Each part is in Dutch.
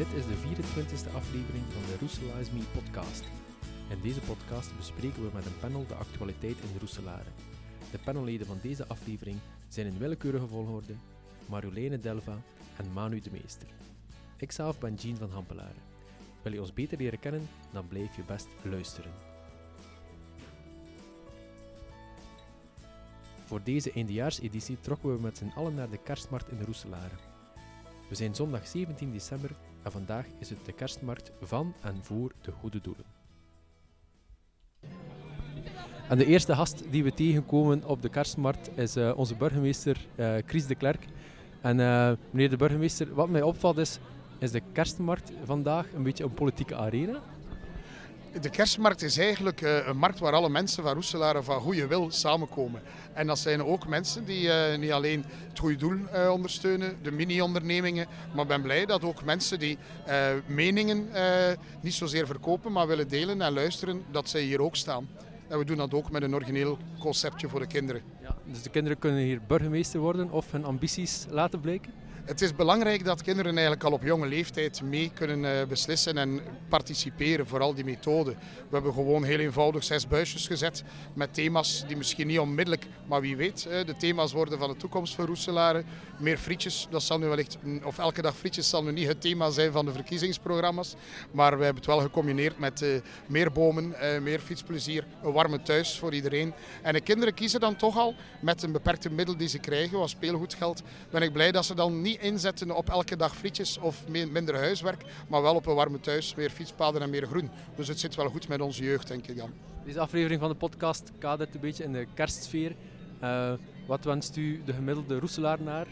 Dit is de 24e aflevering van de Roeselaars Me podcast. In deze podcast bespreken we met een panel de actualiteit in de Roeselare. De panelleden van deze aflevering zijn in willekeurige volgorde Marjoleine Delva en Manu de Meester. Ikzelf ben Jean van Hampelaren. Wil je ons beter leren kennen, dan blijf je best luisteren. Voor deze eindejaarseditie trokken we met z'n allen naar de kerstmarkt in de Roeselare. We zijn zondag 17 december en vandaag is het de kerstmarkt van en voor de goede doelen. En de eerste gast die we tegenkomen op de kerstmarkt is uh, onze burgemeester uh, Chris de Klerk. En uh, meneer de burgemeester, wat mij opvalt is, is de kerstmarkt vandaag een beetje een politieke arena? De kerstmarkt is eigenlijk uh, een markt waar alle mensen van Roeselare van goede wil samenkomen. En dat zijn ook mensen die uh, niet alleen het goede doel uh, ondersteunen, de mini-ondernemingen, maar ben blij dat ook mensen die meningen niet zozeer verkopen, maar willen delen en luisteren, dat zij hier ook staan. En we doen dat ook met een origineel conceptje voor de kinderen. Ja, dus de kinderen kunnen hier burgemeester worden of hun ambities laten blijken? Het is belangrijk dat kinderen eigenlijk al op jonge leeftijd mee kunnen beslissen en participeren, vooral die methode. We hebben gewoon heel eenvoudig zes buisjes gezet met thema's die misschien niet onmiddellijk, maar wie weet, de thema's worden van de toekomst voor Roeselaren. Meer frietjes, dat zal nu wellicht, of elke dag frietjes zal nu niet het thema zijn van de verkiezingsprogramma's, maar we hebben het wel gecombineerd met meer bomen, meer fietsplezier, een warme thuis voor iedereen. En de kinderen kiezen dan toch al met een beperkte middel die ze krijgen, wat speelgoedgeld, ben ik blij dat ze dan niet inzetten op elke dag frietjes of minder huiswerk, maar wel op een warme thuis, meer fietspaden en meer groen. Dus het zit wel goed met onze jeugd, denk ik dan. Deze aflevering van de podcast kadert een beetje in de kerstsfeer. Uh, wat wenst u de gemiddelde Roeselaar naar?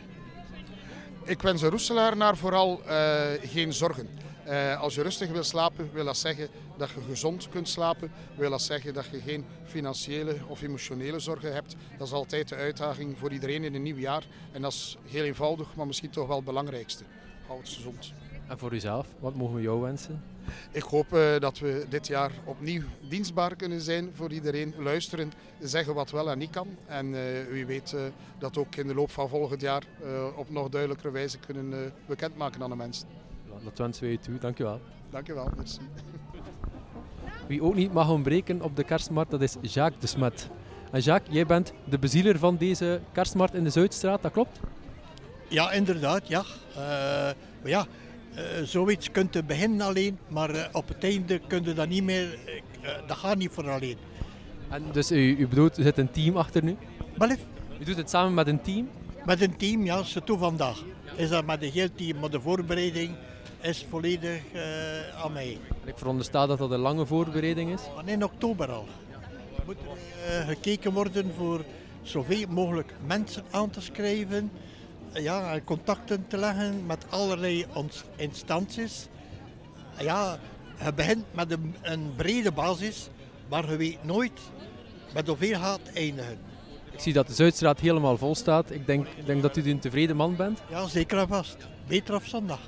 Ik wens een Roeselaar naar vooral uh, geen zorgen. Uh, als je rustig wil slapen, wil dat zeggen dat je gezond kunt slapen. Wil dat zeggen dat je geen financiële of emotionele zorgen hebt. Dat is altijd de uitdaging voor iedereen in een nieuw jaar. En dat is heel eenvoudig, maar misschien toch wel het belangrijkste. Houd het gezond. En voor uzelf, wat mogen we jou wensen? Ik hoop uh, dat we dit jaar opnieuw dienstbaar kunnen zijn voor iedereen. Luisteren, zeggen wat wel en niet kan. En uh, wie weet uh, dat ook in de loop van volgend jaar op nog duidelijkere wijze kunnen bekendmaken aan de mensen. Dat wensen wij je toe. Dankjewel. Dankjewel, merci. Wie ook niet mag ontbreken op de kerstmarkt, dat is Jacques de Smet. En Jacques, jij bent de bezieler van deze kerstmarkt in de Zuidstraat, dat klopt? Ja, inderdaad, ja. Uh, maar ja, uh, zoiets kunt je beginnen alleen, maar uh, op het einde kun je dat niet meer, dat gaat niet voor alleen. En dus u, u bedoelt, er zit een team achter nu? Wel U doet het samen met een team? Met een team, ja, ze toe vandaag. Is dat met een heel team, maar de voorbereiding is volledig uh, aan mij. Ik veronderstel dat dat een lange voorbereiding is? Van in oktober al. Er moet uh, gekeken worden voor zoveel mogelijk mensen aan te schrijven. Ja, en contacten te leggen met allerlei instanties. Ja, je begint met een, een brede basis, maar je weet nooit met hoeveel gaat eindigen. Ik zie dat de Zuidstraat helemaal vol staat. Ik denk, denk dat u een tevreden man bent. Ja, zeker en vast. Beter op zondag.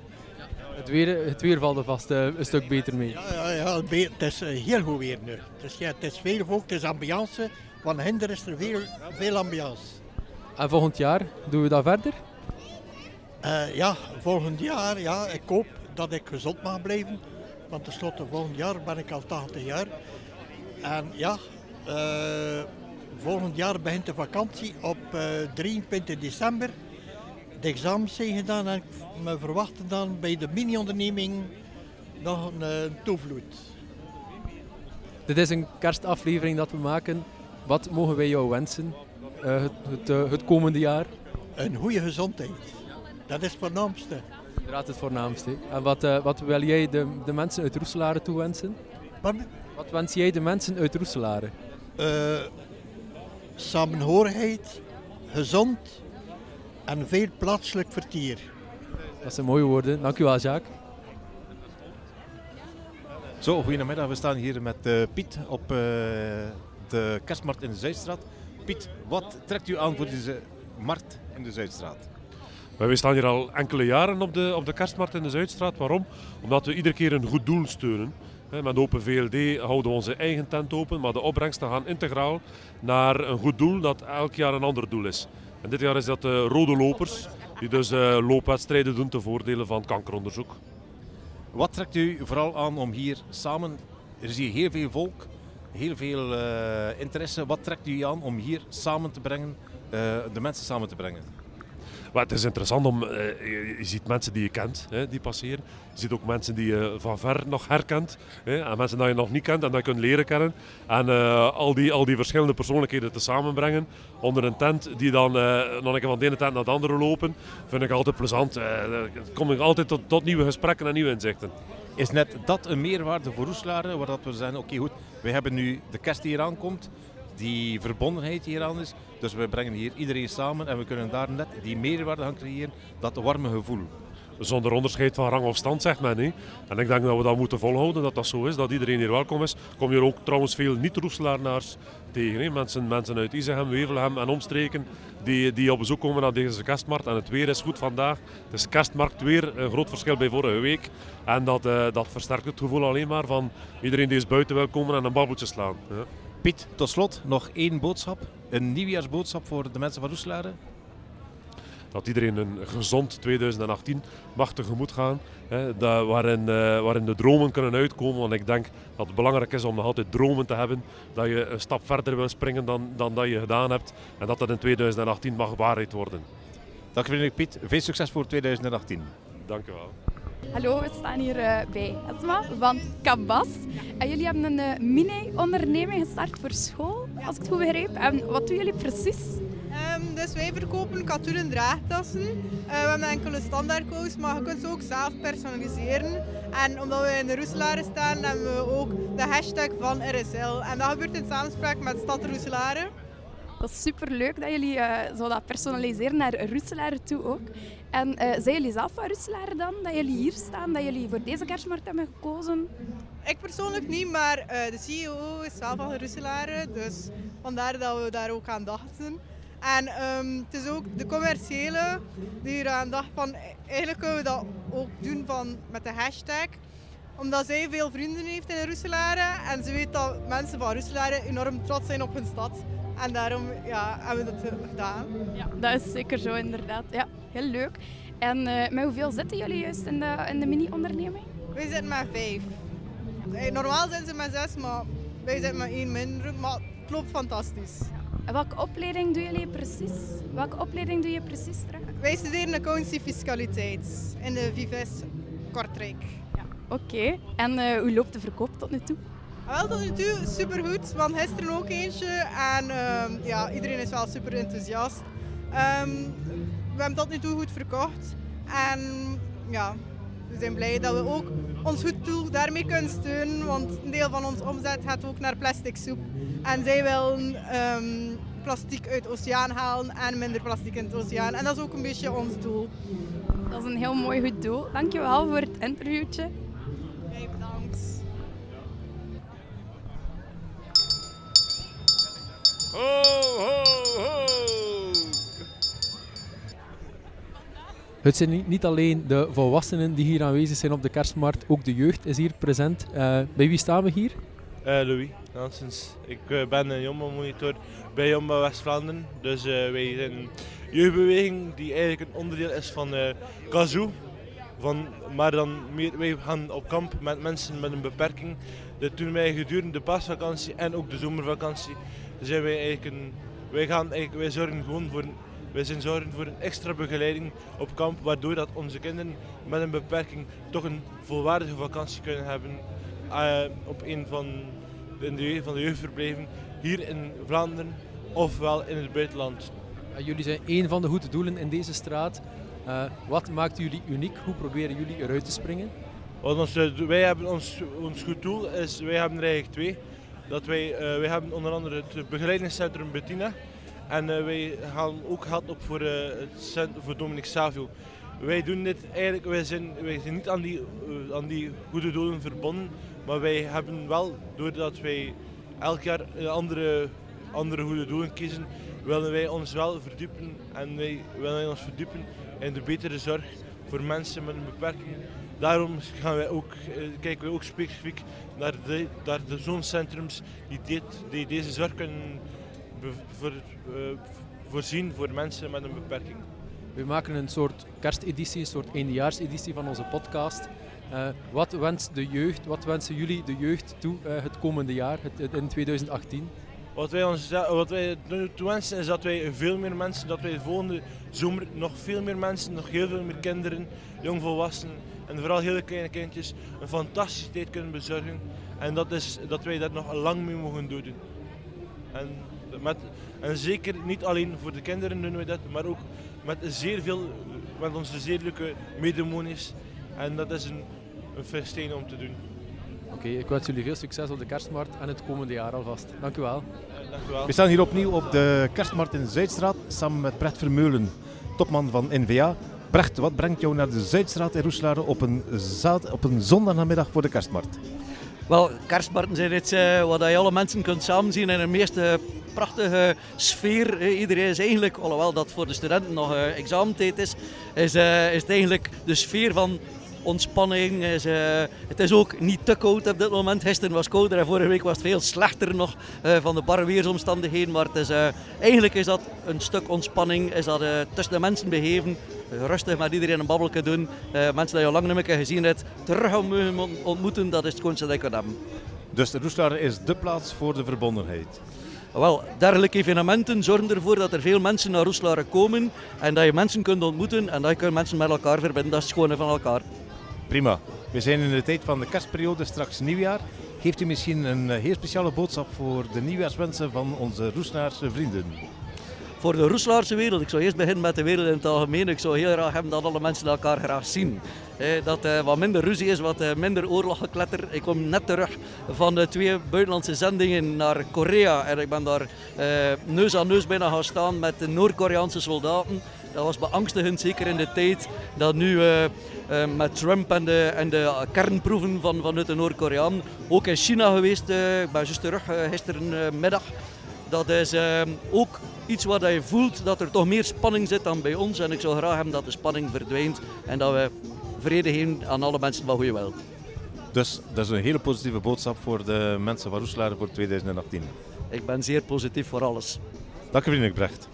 Het weer, het weer valt er vast uh, een stuk beter mee. Ja, ja, ja het is uh, heel goed weer nu. Het is, ja, het is veel volk, het is ambiance. Van hinder is er veel, veel ambiance. En volgend jaar doen we dat verder? Uh, ja, volgend jaar, ja, ik hoop dat ik gezond mag blijven. Want tenslotte volgend jaar ben ik al 80 jaar. En ja, volgend jaar begint de vakantie op 23 december de examens zijn gedaan en we verwachten dan bij de mini-onderneming nog een, een toevloed. Dit is een kerstaflevering dat we maken. Wat mogen wij jou wensen uh, het, het, uh, het, komende jaar? Een goede gezondheid. Dat is het voornaamste. Inderdaad het voornaamste. En wat, uh, wat wil jij de, de mensen uit Roeselare toewensen? Pardon? Wat wens jij de mensen uit Roeselare? samenhorigheid, gezond en veel plaatselijk vertier. Dat zijn mooie woorden. Dank u wel, Jacques. Zo, goedemiddag. We staan hier met uh, Piet op uh, de kerstmarkt in de Zuidstraat. Piet, wat trekt u aan voor deze markt in de Zuidstraat? Wij staan hier al enkele jaren op de, op de kerstmarkt in de Zuidstraat. Waarom? Omdat we iedere keer een goed doel steunen. Met Open VLD houden we onze eigen tent open, maar de opbrengsten gaan integraal naar een goed doel dat elk jaar een ander doel is. En dit jaar is dat de Rode Lopers, die dus uh, loopwedstrijden doen ten voordele van kankeronderzoek. Wat trekt u vooral aan om hier samen, er is hier heel veel volk, heel veel uh, interesse. Wat trekt u aan om hier samen te brengen, de mensen samen te brengen? Maar het is interessant om, uh, je, ziet mensen die je kent, hè, die passeren. Je ziet ook mensen die je van ver nog herkent. Hè, en mensen die je nog niet kent en dat je kunt leren kennen. En uh, al, die, al die verschillende persoonlijkheden te samenbrengen onder een tent die dan uh, nog een keer van de ene tent naar de andere lopen, vind ik altijd plezant. kom altijd tot, tot, nieuwe gesprekken en nieuwe inzichten. Is net dat een meerwaarde voor Roeselaren, waar dat we zeggen, oké goed, we hebben nu de kerst die hier aankomt, die verbondenheid hier aan is. Dus we brengen hier iedereen samen en we kunnen daar net die meerwaarde gaan creëren, dat warme gevoel. Zonder onderscheid van rang of stand, zegt men. Hè. En ik denk dat we dat moeten volhouden, dat dat zo is, dat iedereen hier welkom is. Kom hier ook trouwens veel niet-Roeselaarnaars tegen. Mensen, mensen uit Izegem, Wevelgem en omstreken die, die op bezoek komen naar deze kerstmarkt. En het weer is goed vandaag. Het is kerstmarkt weer, een groot verschil bij vorige week. En dat, uh, dat versterkt het gevoel alleen maar van iedereen die eens buiten wil komen en een babbeltje slaan. Piet, tot slot nog één boodschap. Een nieuwjaarsboodschap voor de mensen van Roeselare. Dat iedereen een gezond 2018 mag tegemoet gaan. Hè, dat, waarin, uh, waarin de dromen kunnen uitkomen. Want ik denk dat het belangrijk is om nog altijd dromen te hebben. Dat je een stap verder wil springen dan, dan dat je gedaan hebt. En dat dat in 2018 mag waarheid worden. Dank u Piet. Veel succes voor 2018. Dank u wel. Hallo, we staan hier uh, bij Esma van Kabas. En jullie hebben een uh, mini-onderneming gestart voor school, als ik het goed begrijp. En wat doen jullie precies? Um, dus wij verkopen katoenen draagtassen. Uh, we hebben enkele standaardkous, maar je kunt ze ook zelf personaliseren. En omdat we in de Roeselare staan, hebben we ook de hashtag van RSL. En dat gebeurt in samenspraak met Stad Roeselare. Dat is super leuk dat jullie uh, zo dat personaliseren naar Roeselare toe ook. En uh, zijn jullie zelf van Roeselare dan? Dat jullie hier staan, dat jullie voor deze kerstmarkt hebben gekozen? Ik persoonlijk niet, maar uh, de CEO is wel van Roeselare. Dus vandaar dat we daar ook aan dachten. En um, het is ook de commerciële die eraan dacht van eigenlijk kunnen we dat ook doen van, met de hashtag omdat zij veel vrienden heeft in Roeselare en ze weet dat mensen van Roeselare enorm trots zijn op hun stad. En daarom ja, hebben we dat gedaan. Ja, dat is zeker zo inderdaad. Ja, heel leuk. En uh, met hoeveel zitten jullie juist in de, in de mini-onderneming? Wij zitten met vijf. Normaal zijn ze met zes, maar wij zitten met één minder. Maar het loopt fantastisch. En welke opleiding doe jullie precies? Welke opleiding doe je precies terug? Wij studeren accountancy fiscaliteit in de Vives Kortrijk. Ja, Oké. Okay. En uh, hoe loopt de verkoop tot nu toe? Wel tot nu toe supergoed, want gisteren ook eentje en uh, ja, iedereen is wel super enthousiast. Um, we hebben tot nu toe goed verkocht en ja, we zijn blij dat we ook ons goed doel daarmee kunnen steunen, want een deel van ons omzet gaat ook naar plastic soep. En zij willen um, plastic uit de oceaan halen en minder plastic in het oceaan. En dat is ook een beetje ons doel. Dat is een heel mooi goed doel. Dankjewel voor het interviewtje. Jij Ho, ho, ho! Het zijn niet, niet alleen de volwassenen die hier aanwezig zijn op de kerstmarkt, ook de jeugd is hier present. Uh, bij wie staan we hier? Uh, Louis Nansens. Ik uh, ben een Jomba-monitor bij Jomba West-Vlaanderen. Dus wij zijn een jeugdbeweging die eigenlijk een onderdeel is van uh, Kazoo. Van, maar dan meer, wij gaan op kamp met mensen met een beperking. Dat doen wij gedurende de paasvakantie en ook de zomervakantie zijn wij eigenlijk een, wij gaan eigenlijk, wij zorgen gewoon voor, wij zijn zorgen voor een extra begeleiding op kamp, waardoor dat onze kinderen met een beperking toch een volwaardige vakantie kunnen hebben uh, op een van de, de, van de jeugdverblijven hier in Vlaanderen ofwel in het buitenland. Jullie zijn een van de goede doelen in deze straat. Uh, wat maakt jullie uniek? Hoe proberen jullie eruit te springen? Ons, wij hebben ons, ons goed doel is, wij hebben er eigenlijk twee dat wij, uh, wij hebben onder andere het begeleidingscentrum Bettina. En uh, wij gaan ook geld op voor, uh, het centrum voor Dominic Savio. Wij doen dit eigenlijk, wij zijn, wij zijn niet aan die, aan die goede doelen verbonden. Maar wij hebben wel, doordat wij elk jaar andere, andere goede doelen kiezen, willen wij ons wel verdiepen. En wij willen ons verdiepen in de betere zorg voor mensen met een beperking Daarom gaan wij ook, kijken we ook specifiek naar de, naar de zooncentrums die, dit, die deze zorg kunnen voor, uh, voorzien voor mensen met een beperking. We maken een soort kersteditie, een soort eindejaarseditie van onze podcast. Uh, wat wenst de jeugd, wat wensen jullie de jeugd toe uh, het komende jaar, het, in 2018? Wat wij, ons, wat wij toe wensen is dat wij veel meer mensen, dat wij de volgende zomer nog veel meer mensen, nog heel veel meer kinderen, jongvolwassenen en vooral hele kleine kindjes een fantastische tijd kunnen bezorgen. En dat is dat wij dat nog lang mee mogen doen. En, met, en zeker niet alleen voor de kinderen doen wij dat, maar ook met, zeer veel, met onze zeer leuke medemonies. En dat is een, een festijn om te doen. Oké, ik wens jullie veel succes op de kerstmarkt en het komende jaar alvast. Dank u wel. dank u wel. We staan hier opnieuw op de kerstmarkt in Zuidstraat samen met Brecht Vermeulen, topman van NVA. Brecht, wat brengt jou naar de Zuidstraat in Roeselare op een, op een zondagnamiddag voor de kerstmarkt? Wel, kerstmarkten zijn iets uh, waar je alle mensen kunt samenzien in een meest prachtige sfeer. Iedereen is eigenlijk, alhoewel dat voor de studenten nog uh, examentijd is, is, uh, is eigenlijk de sfeer van ontspanning. Is, uh, het is ook niet te koud op dit moment. Gisteren was het kouder en vorige week was het veel slechter nog uh, van de barre weersomstandigheden. Maar het is, uh, eigenlijk is dat een stuk ontspanning. Is dat tussen de mensen begeven. rustig met iedereen een babbelje doen. mensen die je lang niet meer gezien hebt. Terug ontmoeten. Dat is het schoonste dat je kunt hebben. Dus Roeslaar is de plaats voor de verbondenheid. Wel, dergelijke evenementen zorgen ervoor dat er veel mensen naar Roeselare komen en dat je mensen kunt ontmoeten en dat je mensen met elkaar verbinden. Dat is het schone van elkaar. Prima. We zijn in de tijd van de kerstperiode, straks nieuwjaar. Geeft u misschien een heel speciale boodschap voor de nieuwjaarswensen van onze Roeslaarse vrienden? Voor de Roeslaarse wereld, ik zou eerst beginnen met de wereld in het algemeen. Ik zou heel graag hebben dat alle mensen elkaar graag zien. dat er wat minder ruzie is, wat minder oorloggekletter. Ik kom net terug van de twee buitenlandse zendingen naar Korea. En ik ben daar neus aan neus bijna gaan staan met de Noord-Koreaanse soldaten. Dat was beangstigend, zeker in de tijd dat nu met Trump en de, en de kernproeven van, vanuit de Noord-Koreaan. Ook in China geweest, ik ben juist terug gisterenmiddag. Dat is ook iets wat je voelt dat er toch meer spanning zit dan bij ons. En ik zou graag hebben dat de spanning verdwijnt en dat we vrede geven aan alle mensen van goede wil. Dus dat is een hele positieve boodschap voor de mensen van Roeselare voor 2018. Ik ben zeer positief voor alles. Dank u vriendelijk, Brecht.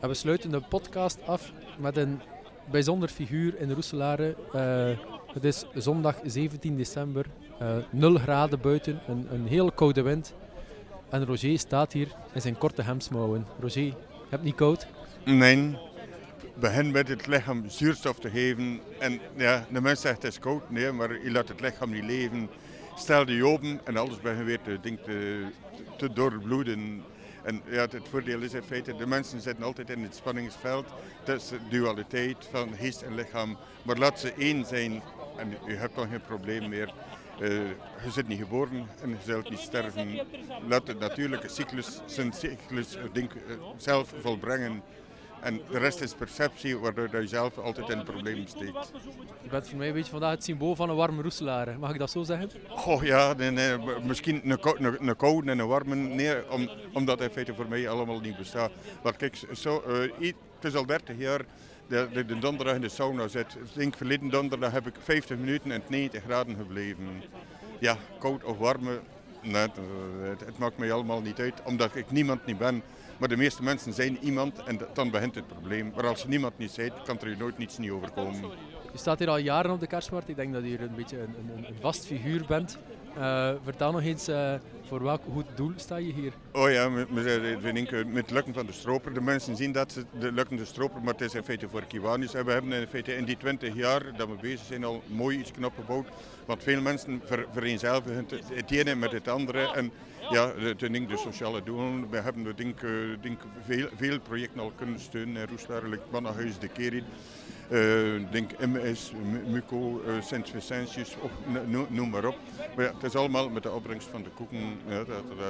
En we sluiten de podcast af met een bijzonder figuur in Roeselare. Uh, het is zondag 17 december, uh, 0 graden buiten, een, een heel koude wind. En Roger staat hier in zijn korte hemsmouwen. Roger, je hebt niet koud? Nee. Begin met het lichaam zuurstof te geven. En ja, de mens zegt het is koud. Nee, maar je laat het lichaam niet leven. Stel je open en alles begint weer te, te, te doorbloeden. En ja, het voordeel is in feite, de mensen zitten altijd in het spanningsveld. De dualiteit van geest en lichaam. Maar laat ze één zijn en je hebt dan geen probleem meer. Uh, je zit niet geboren en je zult niet sterven. Laat het natuurlijke cyclus zijn cyclus denk, uh, zelf volbrengen. En de rest is perceptie, waardoor je zelf altijd in problemen steekt. Je bent voor mij een beetje vandaag het symbool van een warme roeselaar. Mag ik dat zo zeggen? Oh ja, nee, nee, misschien een, een, een koude en een warme. Nee, om, omdat in feite voor mij allemaal niet bestaat. Maar kijk, zo, uh, het is al 30 jaar dat ik de donderdag in de sauna zit. Denk verleden donderdag heb ik 50 minuten en 90 graden gebleven. Ja, koud of warme, nee, het, het maakt mij allemaal niet uit. Omdat ik niemand niet ben. Maar de meeste mensen zijn iemand en dan begint het probleem. Maar als niemand niet bent, kan er je nooit niets niet overkomen. Je staat hier al jaren op de kerstmarkt. Ik denk dat je hier een beetje een, een, een vast figuur bent. Uh, vertel nog eens, uh, voor welk goed doel sta je hier? Oh ja, met, met, met lukken van de stroper. De mensen zien dat ze de lukken de stroper, maar het is in feite voor Kiwanis. En we hebben in feite in die 20 jaar dat we bezig zijn al mooi iets knap gebouwd. Want veel mensen ver, vereenzelvigen het, het ene met het andere. En ja, de, de, de sociale doelen. We hebben denk, denk veel, veel projecten al kunnen steunen in Roeselaar, like Mannenhuis, de Kerin. Uh, denk MS, Muco, uh, Sint Vicentius, of noem maar op. Maar ja, het is allemaal met de opbrengst van de koeken.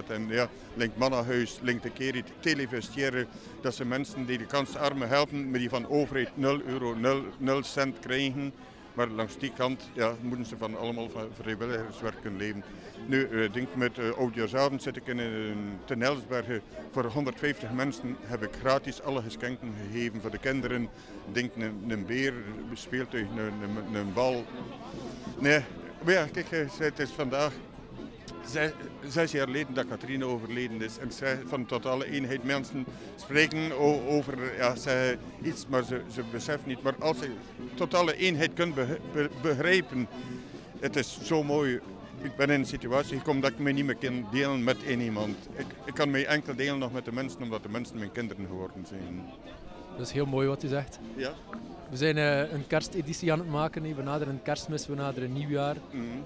En ja, Link Mannenhuis, Link de Kerit, Televestieren, dat zijn mensen die de kansarmen helpen, maar die van overheid 0 euro, 0, 0 cent krijgen. Maar langs die kant ja, moeten ze van allemaal van vrijwilligerswerk leven. Nu, ik denk met uh, oudjaarsavond zit ik in een ten Elsbergen. Voor 150 mensen heb ik gratis alle geschenken gegeven voor de kinderen. Denk een, een beer, speeltuig, een, een, een bal. Nee, maar ja, kijk, het is vandaag zes, zes jaar geleden dat Katrine overleden is. En zij van totale eenheid mensen spreken over ja, zij iets, maar ze, ze beseffen niet. Maar als ze totale eenheid kunnen begrijpen, het is zo mooi. Ik ben in een situatie gekomen dat ik me niet meer kan delen met één iemand. Ik, ik kan mij enkel delen nog met de mensen, omdat de mensen mijn kinderen geworden zijn. Dat is heel mooi wat u zegt. Ja. We zijn uh, een kersteditie aan het maken. We naderen kerstmis, we naderen nieuwjaar. Mm.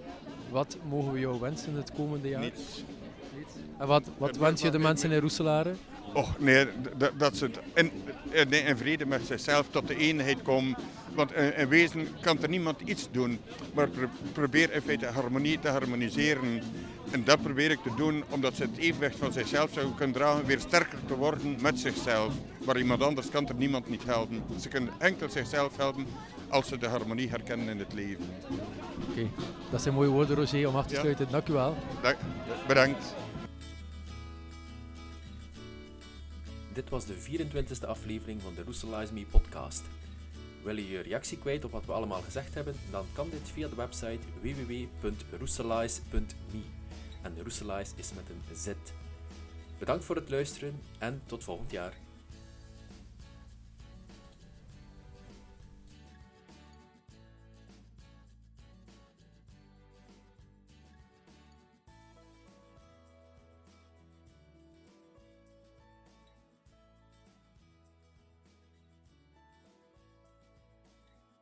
Wat mogen we jou wensen het komende jaar? Niets. En wat, wat wens je de mensen in Roeselare? Och nee, dat ze in, in, vrede met zichzelf tot de eenheid komen. Want in, wezen kan er niemand iets doen. Maar probeer in feite harmonie te harmoniseren. En dat probeer ik te doen omdat ze het evenwicht van zichzelf zouden kunnen dragen. Weer sterker te worden met zichzelf. Maar iemand anders kan er niemand niet helpen. Ze kunnen enkel zichzelf helpen als ze de harmonie herkennen in het leven. Oké, dat zijn mooie woorden Roger om af te sluiten. Dank u wel. Dank, bedankt. Dit was de 24e aflevering van de Roeselize Me podcast. Wil je je reactie kwijt op wat we allemaal gezegd hebben, dan kan dit via de website www.roeselize.me. En Roeselize is met een Z. Bedankt voor het luisteren en tot volgend jaar.